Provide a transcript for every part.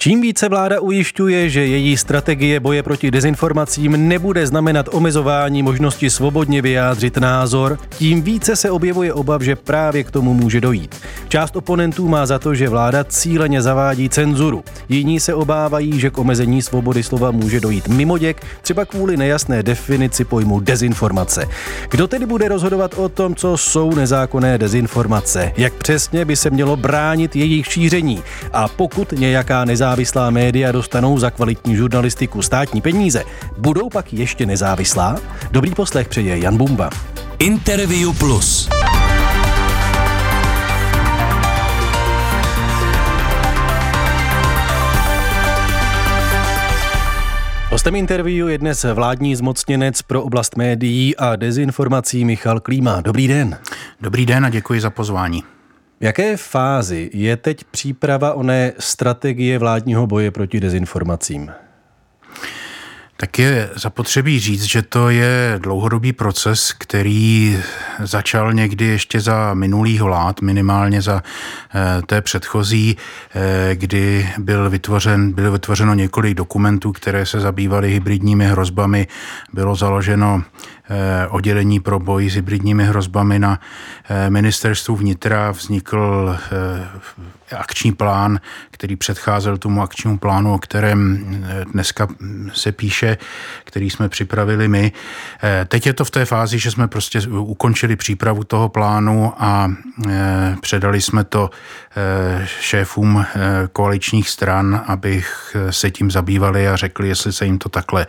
Čím více vláda ujišťuje, že její strategie boje proti dezinformacím nebude znamenat omezování možnosti svobodně vyjádřit názor, tím více se objevuje obav, že právě k tomu může dojít. Část oponentů má za to, že vláda cíleně zavádí cenzuru. Jiní se obávají, že k omezení svobody slova může dojít mimoděk, třeba kvůli nejasné definici pojmu dezinformace. Kdo tedy bude rozhodovat o tom, co jsou nezákonné dezinformace? Jak přesně by se mělo bránit jejich šíření? A pokud nějaká nezákonná nezávislá média dostanou za kvalitní žurnalistiku státní peníze, budou pak ještě nezávislá? Dobrý poslech přeje Jan Bumba. Interview Plus. Hostem interview je dnes vládní zmocněnec pro oblast médií a dezinformací Michal Klíma. Dobrý den. Dobrý den a děkuji za pozvání. V jaké fázi je teď příprava oné strategie vládního boje proti dezinformacím? Tak je zapotřebí říct, že to je dlouhodobý proces, který začal někdy ještě za minulých vlád, minimálně za eh, té předchozí, eh, kdy byl vytvořen, bylo vytvořeno několik dokumentů, které se zabývaly hybridními hrozbami. Bylo založeno oddělení pro boj s hybridními hrozbami na eh, ministerstvu vnitra vznikl eh, akční plán, který předcházel tomu akčnímu plánu, o kterém dneska se píše, který jsme připravili my. Teď je to v té fázi, že jsme prostě ukončili přípravu toho plánu a předali jsme to šéfům koaličních stran, abych se tím zabývali a řekli, jestli se jim to takhle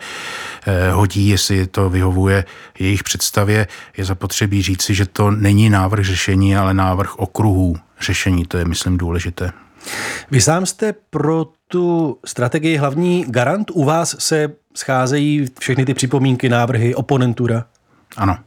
hodí, jestli to vyhovuje jejich představě, je zapotřebí říci, že to není návrh řešení, ale návrh okruhů řešení. To je, myslím, důležité. Vy sám jste pro tu strategii hlavní garant. U vás se scházejí všechny ty připomínky, návrhy, oponentura? Ano.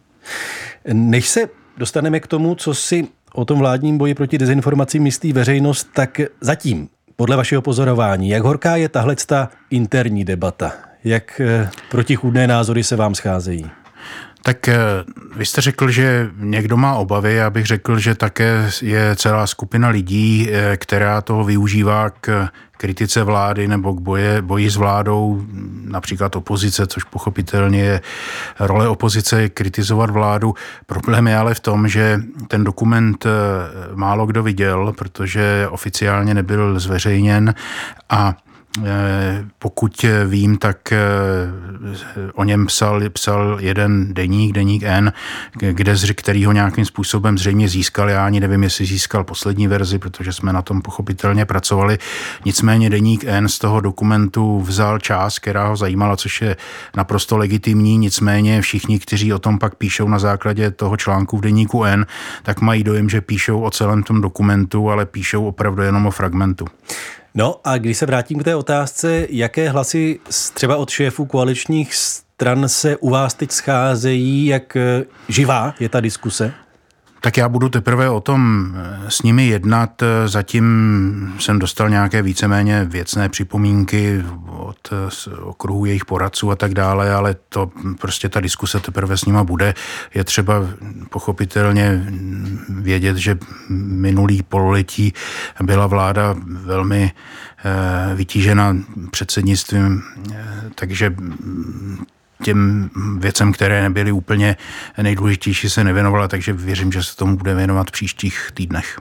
Než se dostaneme k tomu, co si o tom vládním boji proti dezinformacím myslí veřejnost, tak zatím, podle vašeho pozorování, jak horká je tahle ta interní debata? Jak eh, protichůdné názory se vám scházejí? Tak eh, vy jste řekl, že někdo má obavy, já bych řekl, že také je celá skupina lidí, eh, která toho využívá k kritice vlády nebo k boje, boji s vládou, například opozice, což pochopitelně je role opozice kritizovat vládu. Problém je ale v tom, že ten dokument eh, málo kdo viděl, protože oficiálně nebyl zveřejněn a pokud vím, tak eh, o něm psal, psal jeden deník, deník N, kde, který ho nějakým způsobem zřejmě získal. Já ani nevím, jestli získal poslední verzi, protože jsme na tom pochopitelně pracovali. Nicméně deník N z toho dokumentu vzal část, která ho zajímala, což je naprosto legitimní. Nicméně všichni, kteří o tom pak píšou na základě toho článku v deníku N, tak mají dojem, že píšou o celém tom dokumentu, ale píšou opravdu jenom o fragmentu. No a když se vrátím k té otázce, jaké hlasy třeba od šéfů koaličních stran se u vás teď scházejí, jak eh, živá je ta diskuse? Tak já budu teprve o tom eh, s nimi jednat. Eh, zatím jsem dostal nějaké víceméně věcné připomínky od eh, okruhu jejich poradců a tak dále, ale to prostě ta diskuse teprve s nima bude. Je třeba pochopitelně vědět, že minulý pololetí byla vláda velmi vytížena předsednictvím, takže těm věcem, které nebyly úplně nejdůležitější, se nevěnovala, takže věřím, že se tomu bude věnovat v příštích týdnech.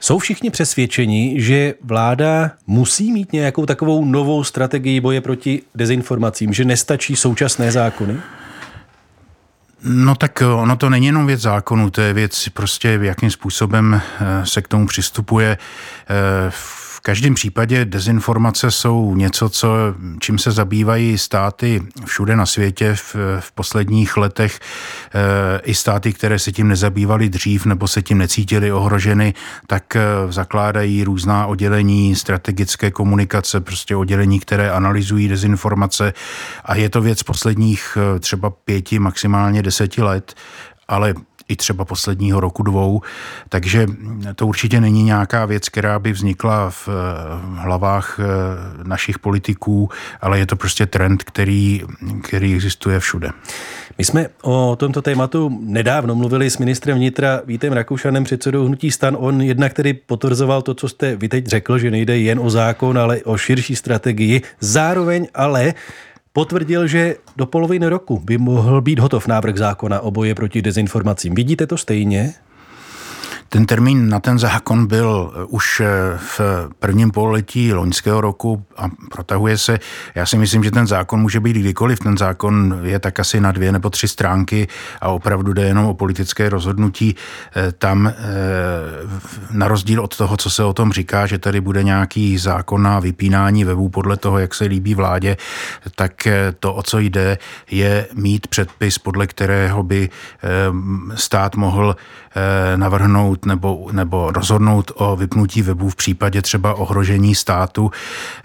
Jsou všichni přesvědčeni, že vláda musí mít nějakou takovou novou strategii boje proti dezinformacím, že nestačí současné zákony? No tak ono to není jenom věc zákonu, to je věc prostě, jakým způsobem eh, se k tomu přistupuje. V eh, každém případě dezinformace jsou něco, co, čím se zabývají státy všude na světě v, v posledních letech. E, I státy, které se tím nezabývaly dřív nebo se tím necítily ohroženy, tak e, zakládají různá oddělení strategické komunikace, prostě oddělení, které analyzují dezinformace. A je to věc posledních e, třeba pěti, maximálně deseti let. Ale i třeba posledního roku dvou, takže to určitě není nějaká věc, která by vznikla v hlavách našich politiků, ale je to prostě trend, který, který existuje všude. My jsme o tomto tématu nedávno mluvili s ministrem vnitra Vítem Rakušanem, předsedou hnutí stan. On jednak tedy potvrzoval to, co jste vy teď řekl, že nejde jen o zákon, ale o širší strategii. Zároveň ale potvrdil, že do poloviny roku by mohl být hotov návrh zákona o boje proti dezinformacím. Vidíte to stejně? Ten termín na ten zákon byl eh, už eh, v prvním pololetí loňského roku a protahuje se. Já si myslím, že ten zákon může být kdykoliv. Ten zákon je tak asi na dvě nebo tři stránky a opravdu jde jenom o politické rozhodnutí. Eh, tam na rozdíl od toho, co se o tom říká, že tady bude nějaký zákon na vypínání webů podle toho, jak se líbí vládě, tak to, o co jde, je mít předpis, podle kterého by stát mohl navrhnout nebo, nebo rozhodnout o vypnutí webu v případě třeba ohrožení státu.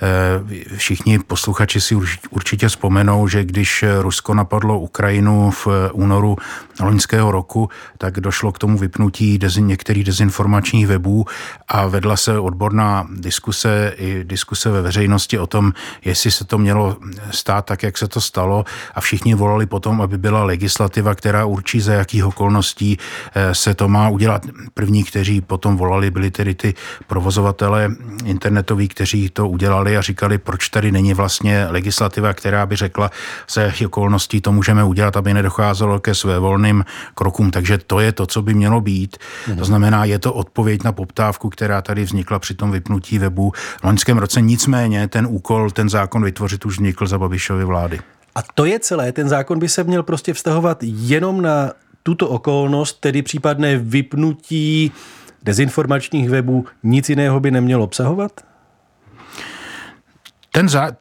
Eh, všichni posluchači si určitě vzpomenou, že když Rusko napadlo Ukrajinu v únoru loňského roku, tak došlo k tomu vypnutí dezin, některých dezinformačních webů a vedla se odborná diskuse i diskuse ve veřejnosti o tom, jestli se to mělo stát tak, jak se to stalo a všichni volali potom, aby byla legislativa, která určí, za jakých okolností eh, se to má udělat. První, kteří potom volali, byli tedy ty provozovatele internetoví, kteří to udělali a říkali, proč tady není vlastně legislativa, která by řekla, za jakých okolností to můžeme udělat, aby nedocházelo ke své volným krokům. Takže to je to, co by mělo být. Mhm. To znamená, je to odpověď na poptávku, která tady vznikla při tom vypnutí webu v loňském roce. Nicméně ten úkol, ten zákon vytvořit už vznikl za Babišovy vlády. A to je celé. Ten zákon by se měl prostě vztahovat jenom na tuto okolnost, tedy případné vypnutí dezinformačních webů, nic jiného by nemělo obsahovat? Ten, za,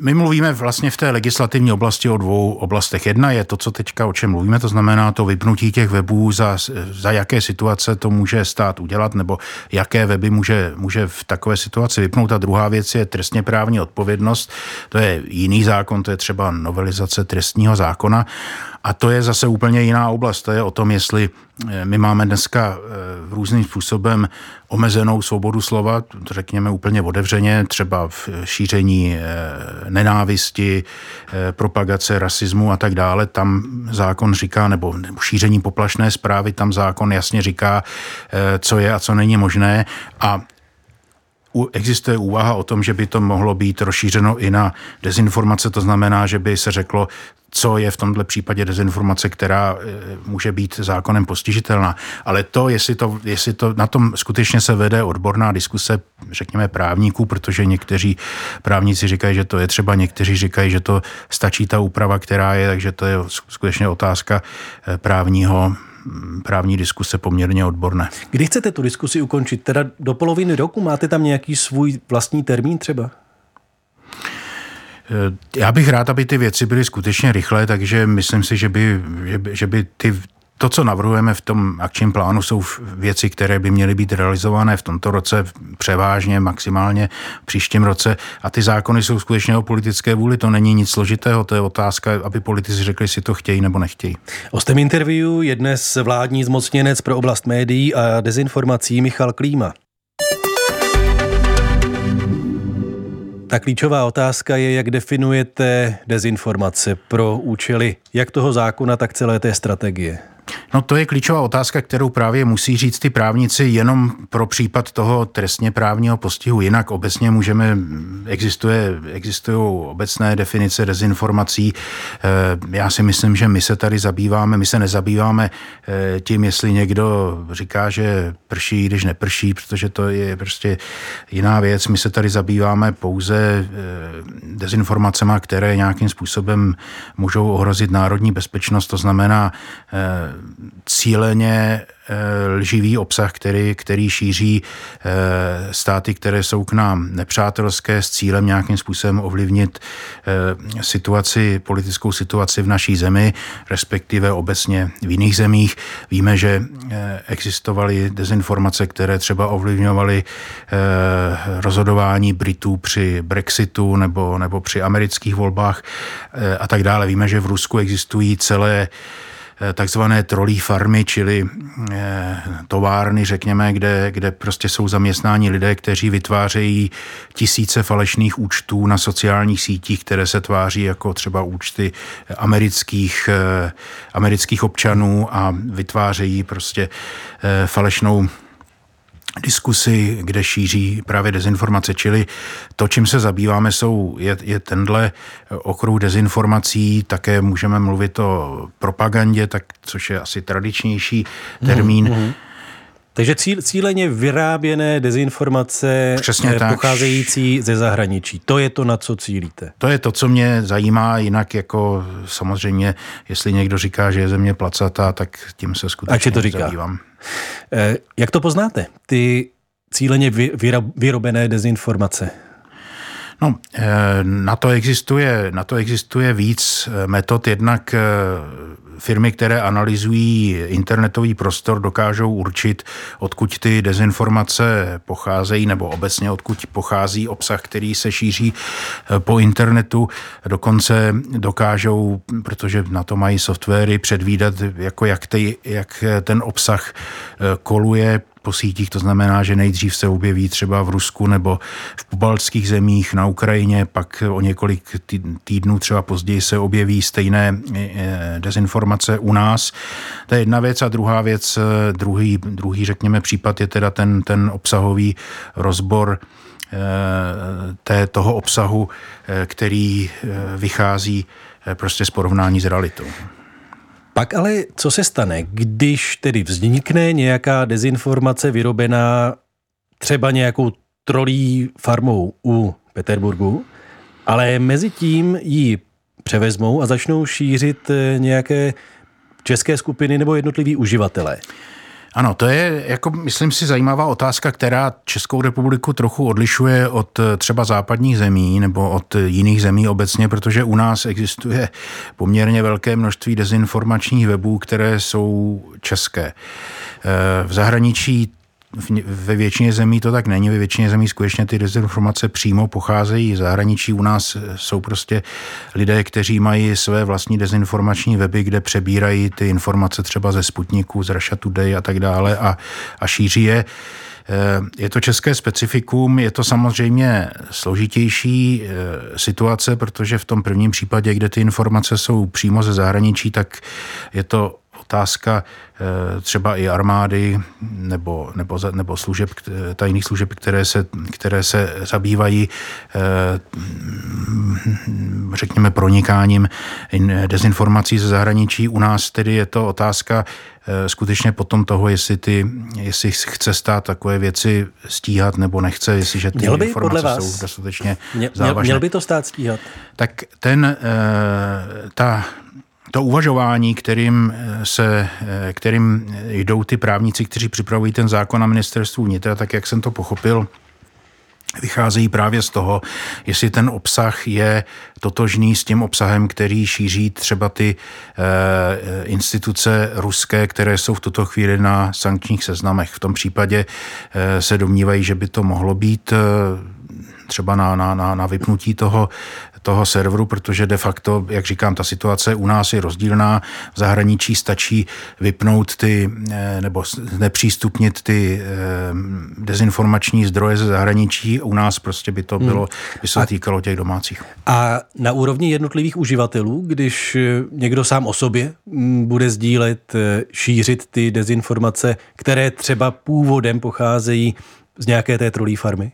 my mluvíme vlastně v té legislativní oblasti o dvou oblastech. Jedna je to, co teďka o čem mluvíme, to znamená to vypnutí těch webů, za, za jaké situace to může stát udělat, nebo jaké weby může, může v takové situaci vypnout. A druhá věc je trestně právní odpovědnost. To je jiný zákon, to je třeba novelizace trestního zákona. A to je zase úplně jiná oblast. To je o tom, jestli eh, my máme dneska eh, různým způsobem omezenou svobodu slova, řekněme úplně otevřeně, třeba v šíření eh, nenávisti, propagace rasismu a tak dále. Tam zákon říká, nebo šíření poplašné zprávy, tam zákon jasně říká, co je a co není možné. A existuje úvaha o tom, že by to mohlo být rozšířeno i na dezinformace, to znamená, že by se řeklo, co je v tomto případě dezinformace, která e, může být zákonem postižitelná. Ale to, jestli to, jestli to na tom skutečně se vede odborná diskuse, řekněme právníků, protože někteří právníci říkají, že to je třeba, někteří říkají, že to stačí ta úprava, která je, takže to je skutečně otázka e, právního právní diskuse poměrně odborné. Kdy chcete tu diskusi ukončit? Teda do poloviny roku? Máte tam nějaký svůj vlastní termín třeba? Já bych rád, aby ty věci byly skutečně rychlé, takže myslím si, že by, že by, že by ty, to, co navrhujeme v tom akčním plánu, jsou věci, které by měly být realizované v tomto roce, převážně, maximálně v příštím roce. A ty zákony jsou skutečně o politické vůli, to není nic složitého, to je otázka, aby politici řekli, jestli to chtějí nebo nechtějí. Ostem interview je dnes vládní zmocněnec pro oblast médií a dezinformací Michal Klíma. Ta klíčová otázka je, jak definujete dezinformace pro účely jak toho zákona, tak celé té strategie. No to je klíčová otázka, kterou právě musí říct ty právníci jenom pro případ toho trestně právního postihu. Jinak obecně můžeme, existuje, existují obecné definice dezinformací. Eh, já si myslím, že my se tady zabýváme, my se nezabýváme eh, tím, jestli někdo říká, že prší, když neprší, protože to je prostě jiná věc. My se tady zabýváme pouze eh, dezinformacemi, které nějakým způsobem můžou ohrozit národní bezpečnost, to znamená cíleně eh, lživý obsah, který, který šíří eh, státy, které jsou k nám nepřátelské s cílem nějakým způsobem ovlivnit eh, situaci, politickou situaci v naší zemi, respektive obecně v jiných zemích. Víme, že existovaly dezinformace, které třeba ovlivňovaly rozhodování Britů při Brexitu nebo, nebo při amerických volbách a tak dále. Víme, že v Rusku existují celé takzvané trolí farmy, čili továrny, řekněme, kde, kde prostě jsou zaměstnáni lidé, kteří vytvářejí tisíce falešných účtů na sociálních sítích, které se tváří jako třeba účty amerických, amerických občanů a vytvářejí prostě falešnou diskusy, kde šíří právě dezinformace. Čili to, čím se zabýváme, jsou, je, je tenhle okruh dezinformací, také můžeme mluvit o propagandě, tak, což je asi tradičnější termín. Mm-hmm. Takže cíl, cíleně vyráběné dezinformace Přesně eh, pocházející tak. ze zahraničí. To je to, na co cílíte. To je to, co mě zajímá, jinak jako samozřejmě, jestli někdo říká, že je země placatá, tak tím se skutečně to říká. zabývám. Eh, jak to poznáte, ty cíleně vyrobené dezinformace? No, eh, na to existuje, na to existuje víc metod. Jednak firmy, které analyzují internetový prostor, dokážou určit, odkud ty dezinformace pocházejí, nebo obecně odkud pochází obsah, který se šíří eh, po internetu. Dokonce dokážou, protože na to mají softwary, předvídat, jako jak, ty, jak ten obsah eh, koluje po sítích, to znamená, že nejdřív se objeví třeba v Rusku nebo v pobaltských zemích na Ukrajině, pak o několik týdnů třeba později se objeví stejné eh, dezinformace u nás. To je jedna věc a druhá věc, eh, druhý, druhý řekněme případ je teda ten, ten obsahový rozbor té, toho obsahu, který vychází prostě z porovnání s realitou. Pak ale co se stane, když tedy vznikne nějaká dezinformace vyrobená třeba nějakou trolí farmou u Peterburgu, ale mezi tím ji převezmou a začnou šířit eh, nějaké české skupiny nebo jednotliví uživatelé. Ano, to je, jako myslím si, zajímavá otázka, která Českou republiku trochu odlišuje od eh, třeba západních zemí nebo od jiných zemí obecně, protože u nás existuje poměrně velké množství dezinformačních webů, které jsou české. Eh, v zahraničí ve většině zemí to tak není, ve většině zemí skutečně ty dezinformace přímo pocházejí z zahraničí. U nás jsou prostě lidé, kteří mají své vlastní dezinformační weby, kde přebírají ty informace třeba ze Sputniku, z Russia Today a tak dále a, a šíří je. Eh, je to české specifikum, je to samozřejmě složitější eh, situace, protože v tom prvním případě, kde ty informace jsou přímo ze zahraničí, tak je to otázka eh, třeba i armády nebo, nebo, nebo služeb, tajných služeb, které se, které se zabývají eh, řekněme pronikáním dezinformací ze zahraničí. U nás tedy je to otázka eh, skutečně potom toho, jestli, ty, jestli chce stát takové věci stíhat nebo nechce, jestliže ty měl by informace podle vás, jsou dostatečně měl, závažné. Měl by to stát stíhat? Tak ten, ta to uvažování, kterým, eh, se, eh, kterým jdou ty právníci, kteří připravují ten zákon na ministerstvu vnitra, tak jak jsem to pochopil, vycházejí právě z toho, jestli ten obsah je totožný s tím obsahem, který šíří třeba ty e, instituce ruské, které jsou v tuto chvíli na sankčních seznamech. V tom případě e, se domnívají, že by to mohlo být e, třeba na, na, na, na vypnutí toho, toho serveru, protože de facto, jak říkám, ta situace u nás je rozdílná. V zahraničí stačí vypnout ty, eh, nebo nepřístupnit ty eh, dezinformační zdroje ze zahraničí. U nás prostě by to hmm. bylo, by se týkalo těch domácích. A na úrovni jednotlivých uživatelů, když eh, někdo sám o sobě mm, bude sdílet, šířit ty dezinformace, které třeba původem pocházejí z nějaké té trolí farmy?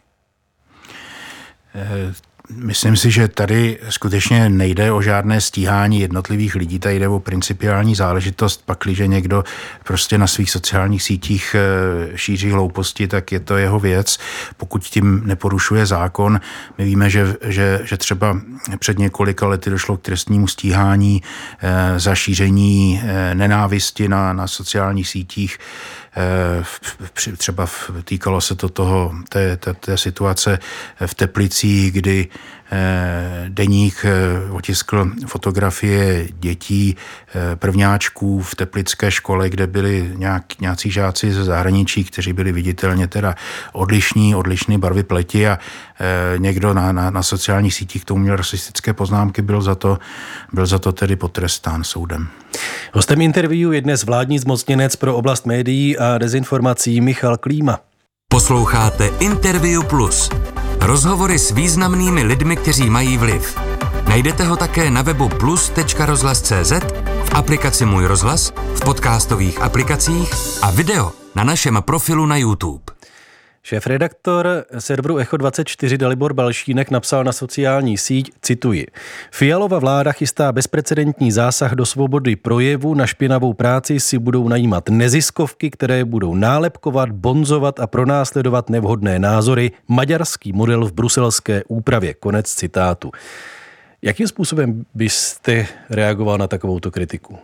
Myslím si, že tady skutečně nejde o žádné stíhání jednotlivých lidí, tady jde o principiální záležitost. Pakliže někdo prostě na svých sociálních sítích eh, šíří hlouposti, tak je to jeho věc. Pokud tím neporušuje zákon, my víme, že, že, že třeba před několika lety došlo k trestnímu stíhání eh, za šíření eh, nenávisti na, na sociálních sítích třeba týkalo se to toho, té, té, té situace v Teplicích, kdy eh, deník eh, otiskl fotografie dětí eh, prvňáčků v teplické škole, kde byli nějak, nějací žáci ze zahraničí, kteří byli viditelně teda odlišní, odlišné barvy pleti a někdo na, na, na sociálních sítích k tomu měl rasistické poznámky, byl za to, byl za to tedy potrestán soudem. Hostem interview je dnes vládní zmocněnec pro oblast médií a dezinformací Michal Klíma. Posloucháte Interview Plus. Rozhovory s významnými lidmi, kteří mají vliv. Najdete ho také na webu plus.rozhlas.cz, v aplikaci Můj rozhlas, v podcastových aplikacích a video na našem profilu na YouTube. Šéf-redaktor serveru Echo24 Dalibor Balšínek napsal na sociální síť, cituji, Fialova vláda chystá bezprecedentní zásah do svobody projevu, na špinavou práci si budou najímat neziskovky, které budou nálepkovat, bonzovat a pronásledovat nevhodné názory, maďarský model v bruselské úpravě. Konec citátu. Jakým způsobem byste reagoval na takovouto kritiku?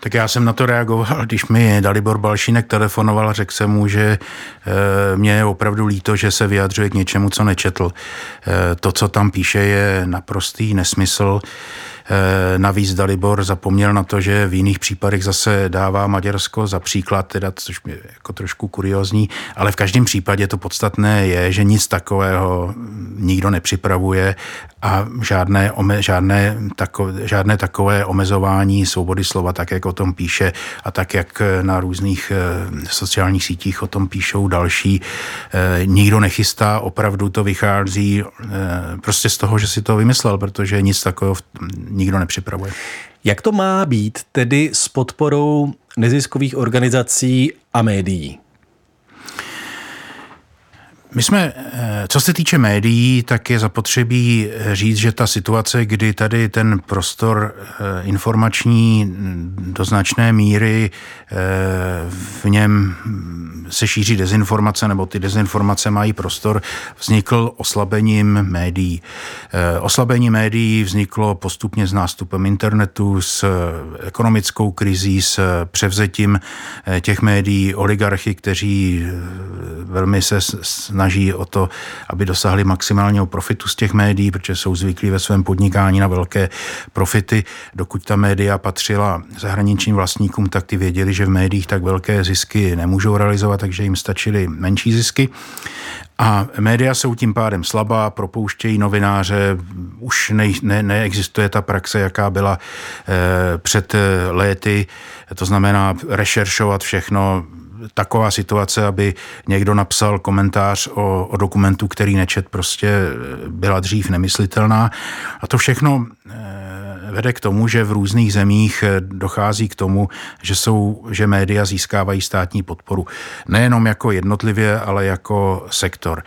Tak já jsem na to reagoval, když mi Dalibor Balšínek telefonoval a řekl jsem mu, že eh, mě je opravdu líto, že se vyjadřuje k něčemu, co nečetl. Eh, to, co tam píše, je naprostý nesmysl. Eh, navíc Dalibor zapomněl na to, že v jiných případech zase dává Maďarsko za příklad, teda, což je jako trošku kuriozní, ale v každém případě to podstatné je, že nic takového nikdo nepřipravuje a žádné, ome, žádné, tako, žádné takové omezování svobody slova, tak jak o tom píše a tak jak na různých eh, sociálních sítích o tom píšou další, eh, nikdo nechystá, opravdu to vychází prostě z toho, že si to vymyslel, protože nic takového nikdo nepřipravuje. Jak to má být tedy s podporou neziskových organizací a médií? My jsme, eh, co se týče médií, tak je zapotřebí eh, říct, že ta situace, kdy tady ten prostor eh, informační do značné míry v něm se šíří dezinformace, nebo ty dezinformace mají prostor, vznikl oslabením médií. Oslabení médií vzniklo postupně s nástupem internetu, s ekonomickou krizí, s převzetím těch médií oligarchy, kteří velmi se snaží o to, aby dosáhli maximálního profitu z těch médií, protože jsou zvyklí ve svém podnikání na velké profity. Dokud ta média patřila zahraničním vlastníkům, tak ty věděli, že v médiích tak velké zisky nemůžou realizovat, takže jim stačily menší zisky. A média jsou tím pádem slabá, propouštějí novináře, už ne, ne, neexistuje ta praxe, jaká byla e, před léty, to znamená rešeršovat všechno, taková situace, aby někdo napsal komentář o, o dokumentu, který nečet, prostě byla dřív nemyslitelná. A to všechno eh, vede k tomu, že v různých zemích eh, dochází k tomu, že, jsou, že média získávají státní podporu. Nejenom jako jednotlivě, ale jako sektor.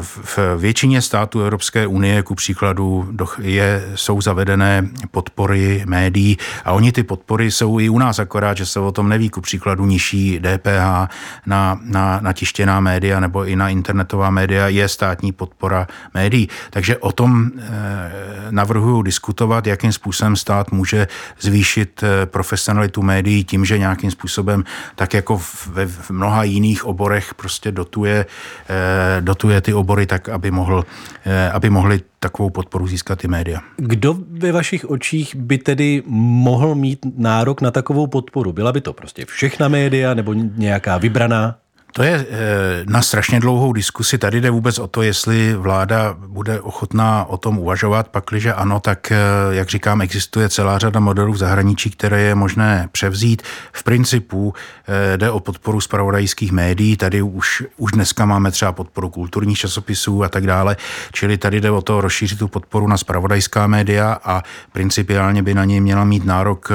V většině států Evropské unie, ku příkladu, je, jsou zavedené podpory médií a oni ty podpory jsou i u nás, akorát, že se o tom neví, ku příkladu nižší DPH na, na, na tištěná média nebo i na internetová média je státní podpora médií. Takže o tom eh, navrhuji diskutovat, jakým způsobem stát může zvýšit eh, profesionalitu médií tím, že nějakým způsobem, tak jako v, v mnoha jiných oborech prostě dotuje, eh, dotuje ty obory tak, aby, mohl, eh, aby mohli takovou podporu získat i média. Kdo ve vašich očích by tedy mohl mít nárok na takovou podporu? Byla by to prostě všechna média nebo nějaká vybraná? To je eh, na strašně dlouhou diskusi. Tady jde vůbec o to, jestli vláda bude ochotná o tom uvažovat. Pakliže ano, tak, eh, jak říkám, existuje celá řada modelů v zahraničí, které je možné převzít. V principu eh, jde o podporu zpravodajských médií. Tady už, už dneska máme třeba podporu kulturních časopisů a tak dále. Čili tady jde o to rozšířit tu podporu na zpravodajská média a principiálně by na něj měla mít nárok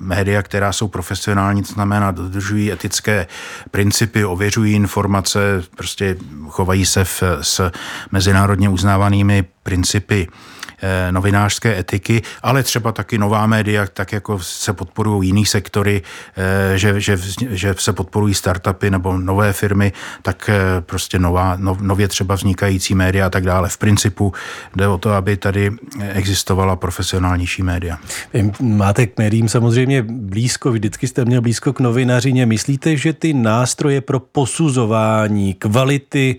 média, která jsou profesionální, to znamená dodržují etické principy, ověřují informace, prostě chovají se v, s mezinárodně uznávanými principy novinářské etiky, ale třeba taky nová média, tak jako se podporují jiný sektory, eh, že, že, že se podporují startupy nebo nové firmy, tak eh, prostě nová, nově třeba vznikající média a tak dále. V principu jde o to, aby tady existovala profesionálnější média. Vy máte k médiím samozřejmě blízko, vždycky jste měl blízko k novinařině. Myslíte, že ty nástroje pro posuzování kvality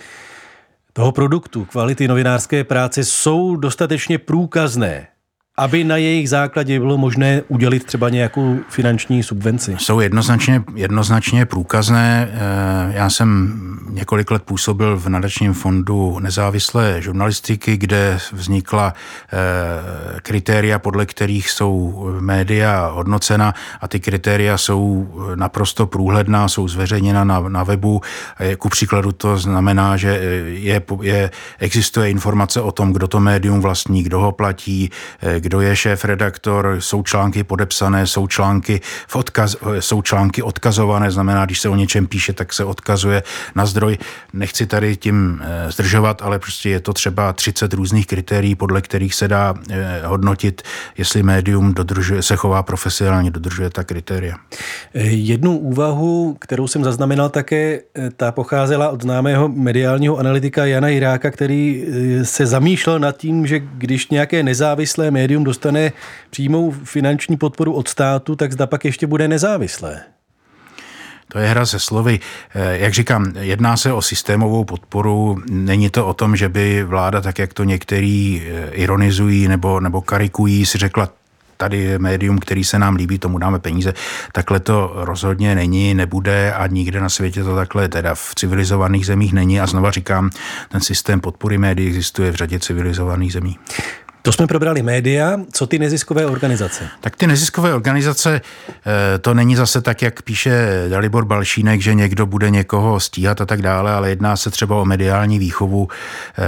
toho produktu, kvality novinářské práce jsou dostatečně průkazné, aby na jejich základě bylo možné udělit třeba nějakou finanční subvenci? Jsou jednoznačně, jednoznačně průkazné. Eh, já jsem několik let působil v nadačním fondu nezávislé žurnalistiky, kde vznikla eh, kritéria, podle kterých jsou média hodnocena a ty kritéria jsou naprosto průhledná, jsou zveřejněna na, na webu. Ku příkladu to znamená, že je, je, existuje informace o tom, kdo to médium vlastní, kdo ho platí, kdo je šéf redaktor, jsou články podepsané, jsou články, v odkaz, jsou články odkazované, znamená, když se o něčem píše, tak se odkazuje na zdroj. Nechci tady tím eh, zdržovat, ale prostě je to třeba 30 různých kritérií, podle kterých se dá eh, hodnotit, jestli médium dodržuje, se chová profesionálně, dodržuje ta kritéria. Eh, jednu úvahu, kterou jsem zaznamenal také, ta pocházela od známého mediálního analytika Jana Jiráka, který se zamýšlel nad tím, že když nějaké nezávislé médium dostane přímou finanční podporu od státu, tak zda pak ještě bude nezávislé. To je hra se slovy. Eh, jak říkám, jedná se o systémovou podporu. Není to o tom, že by vláda, tak jak to některý eh, ironizují nebo, nebo karikují, si řekla, tady je médium, který se nám líbí, tomu dáme peníze. Takhle to rozhodně není, nebude a nikde na světě to takhle teda v civilizovaných zemích není. A znova říkám, ten systém podpory médií existuje v řadě civilizovaných zemí. To jsme probrali média, co ty neziskové organizace? Tak ty neziskové organizace, eh, to není zase tak, jak píše Dalibor Balšínek, že někdo bude někoho stíhat a tak dále, ale jedná se třeba o mediální výchovu. Eh,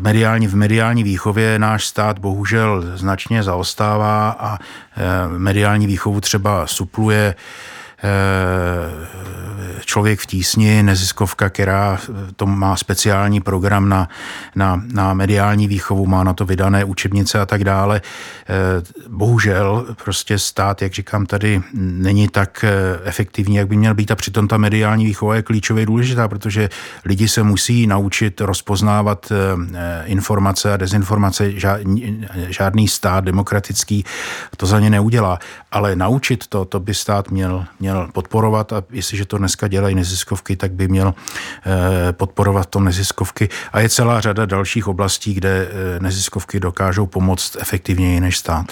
mediální, v mediální výchově náš stát bohužel značně zaostává a eh, mediální výchovu třeba supluje Člověk v tísni, neziskovka, která to má speciální program na, na, na mediální výchovu, má na to vydané učebnice a tak dále. Bohužel prostě stát, jak říkám tady, není tak efektivní, jak by měl být a přitom ta mediální výchova je klíčově důležitá, protože lidi se musí naučit rozpoznávat informace a dezinformace. Žádný stát demokratický to za ně neudělá, ale naučit to, to by stát měl, měl měl podporovat a jestliže to dneska dělají neziskovky, tak by měl eh, podporovat to neziskovky. A je celá řada dalších oblastí, kde eh, neziskovky dokážou pomoct efektivněji než stát.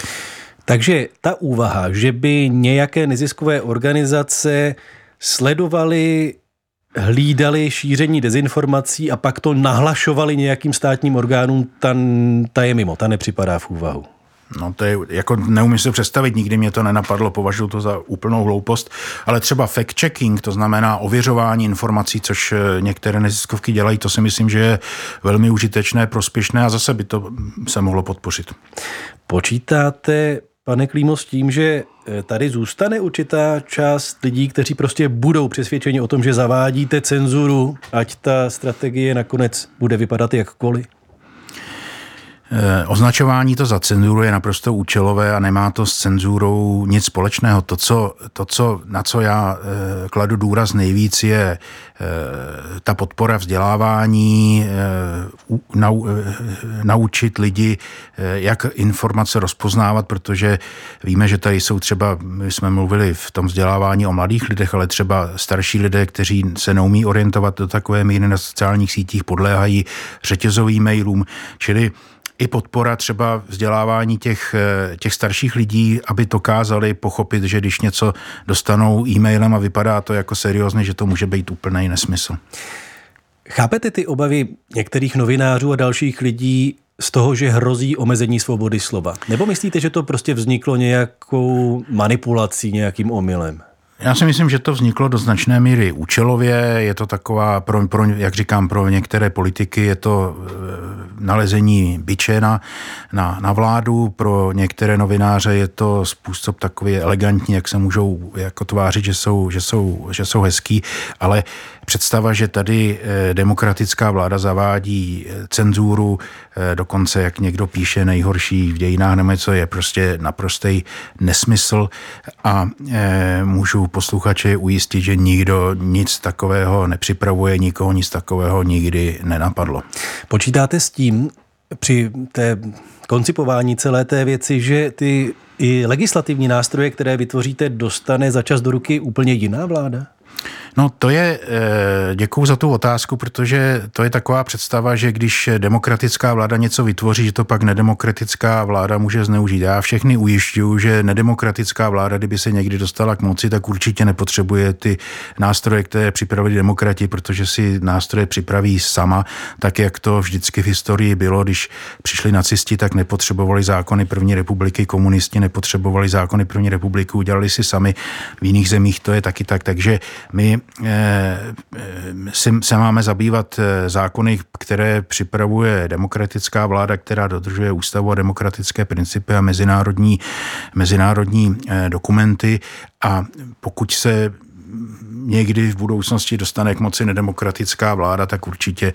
Takže ta úvaha, že by nějaké neziskové organizace sledovaly hlídali šíření dezinformací a pak to nahlašovali nějakým státním orgánům, ta, ta je mimo, ta nepřipadá v úvahu. No to je, jako neumím si představit, nikdy mě to nenapadlo, považuji to za úplnou hloupost, ale třeba fact-checking, to znamená ověřování informací, což eh, některé neziskovky dělají, to si myslím, že je velmi užitečné, prospěšné a zase by to se mohlo podpořit. Počítáte, pane Klímo, s tím, že eh, tady zůstane určitá část lidí, kteří prostě budou přesvědčeni o tom, že zavádíte cenzuru, ať ta strategie nakonec bude vypadat jakkoliv? Eh, označování to za cenzuru je naprosto účelové a nemá to s cenzurou nic společného. To, co, to co, na co já eh, kladu důraz nejvíc, je eh, ta podpora vzdělávání, nau, naučit lidi, jak informace rozpoznávat, protože víme, že tady jsou třeba, my jsme mluvili v tom vzdělávání o mladých lidech, ale třeba starší lidé, kteří se neumí orientovat do takové míry na sociálních sítích, podléhají řetězovým mailům, čili i podpora třeba vzdělávání těch, eh, těch starších lidí, aby to kázali pochopit, že když něco dostanou e-mailem a vypadá to jako seriózně, že to může být úplný nesmysl. Chápete ty obavy některých novinářů a dalších lidí z toho, že hrozí omezení svobody slova? Nebo myslíte, že to prostě vzniklo nějakou manipulací, nějakým omylem? Já si myslím, že to vzniklo do značné míry účelově. Je to taková, pro, pro, jak říkám, pro některé politiky je to e, nalezení byče na, na, na vládu, pro některé novináře je to způsob takový elegantní, jak se můžou jako tvářit, že jsou, že jsou, že jsou hezký, ale představa, že tady e, demokratická vláda zavádí e, cenzuru, dokonce, jak někdo píše, nejhorší v dějinách nebo co je prostě naprostý nesmysl a můžu posluchače ujistit, že nikdo nic takového nepřipravuje, nikoho nic takového nikdy nenapadlo. Počítáte s tím při té koncipování celé té věci, že ty i legislativní nástroje, které vytvoříte, dostane za čas do ruky úplně jiná vláda? No to je, eh, děkuji za tu otázku, protože to je taková představa, že když demokratická vláda něco vytvoří, že to pak nedemokratická vláda může zneužít. Já všechny ujišťuju, že nedemokratická vláda, kdyby se někdy dostala k moci, tak určitě nepotřebuje ty nástroje, které připravili demokrati, protože si nástroje připraví sama, tak jak to vždycky v historii bylo, když přišli nacisti, tak nepotřebovali zákony první republiky, komunisti nepotřebovali zákony první republiky, udělali si sami. V jiných zemích to je taky tak, takže my se máme zabývat eh, zákony, které připravuje demokratická vláda, která dodržuje ústavu a demokratické principy a mezinárodní, mezinárodní eh, dokumenty a pokud se někdy v budoucnosti dostane k moci nedemokratická vláda, tak určitě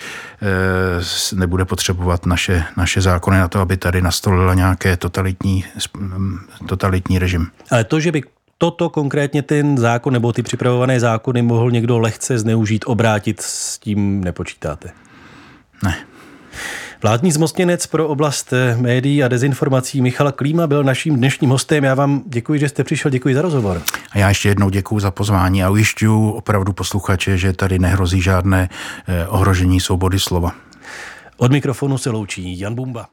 nebude potřebovat naše, naše zákony na to, aby tady nastolila nějaké totalitní, totalitní režim. Ale to, že by toto konkrétně ten zákon nebo ty připravované zákony mohl někdo lehce zneužít, obrátit, s tím nepočítáte? Ne. Vládní zmocněnec pro oblast eh, médií a dezinformací Michal Klíma byl naším dnešním hostem. Já vám děkuji, že jste přišel, děkuji za rozhovor. A já ještě jednou děkuji za pozvání a ujišťuju opravdu posluchače, že tady nehrozí žádné eh, ohrožení svobody slova. Od mikrofonu se loučí Jan Bumba.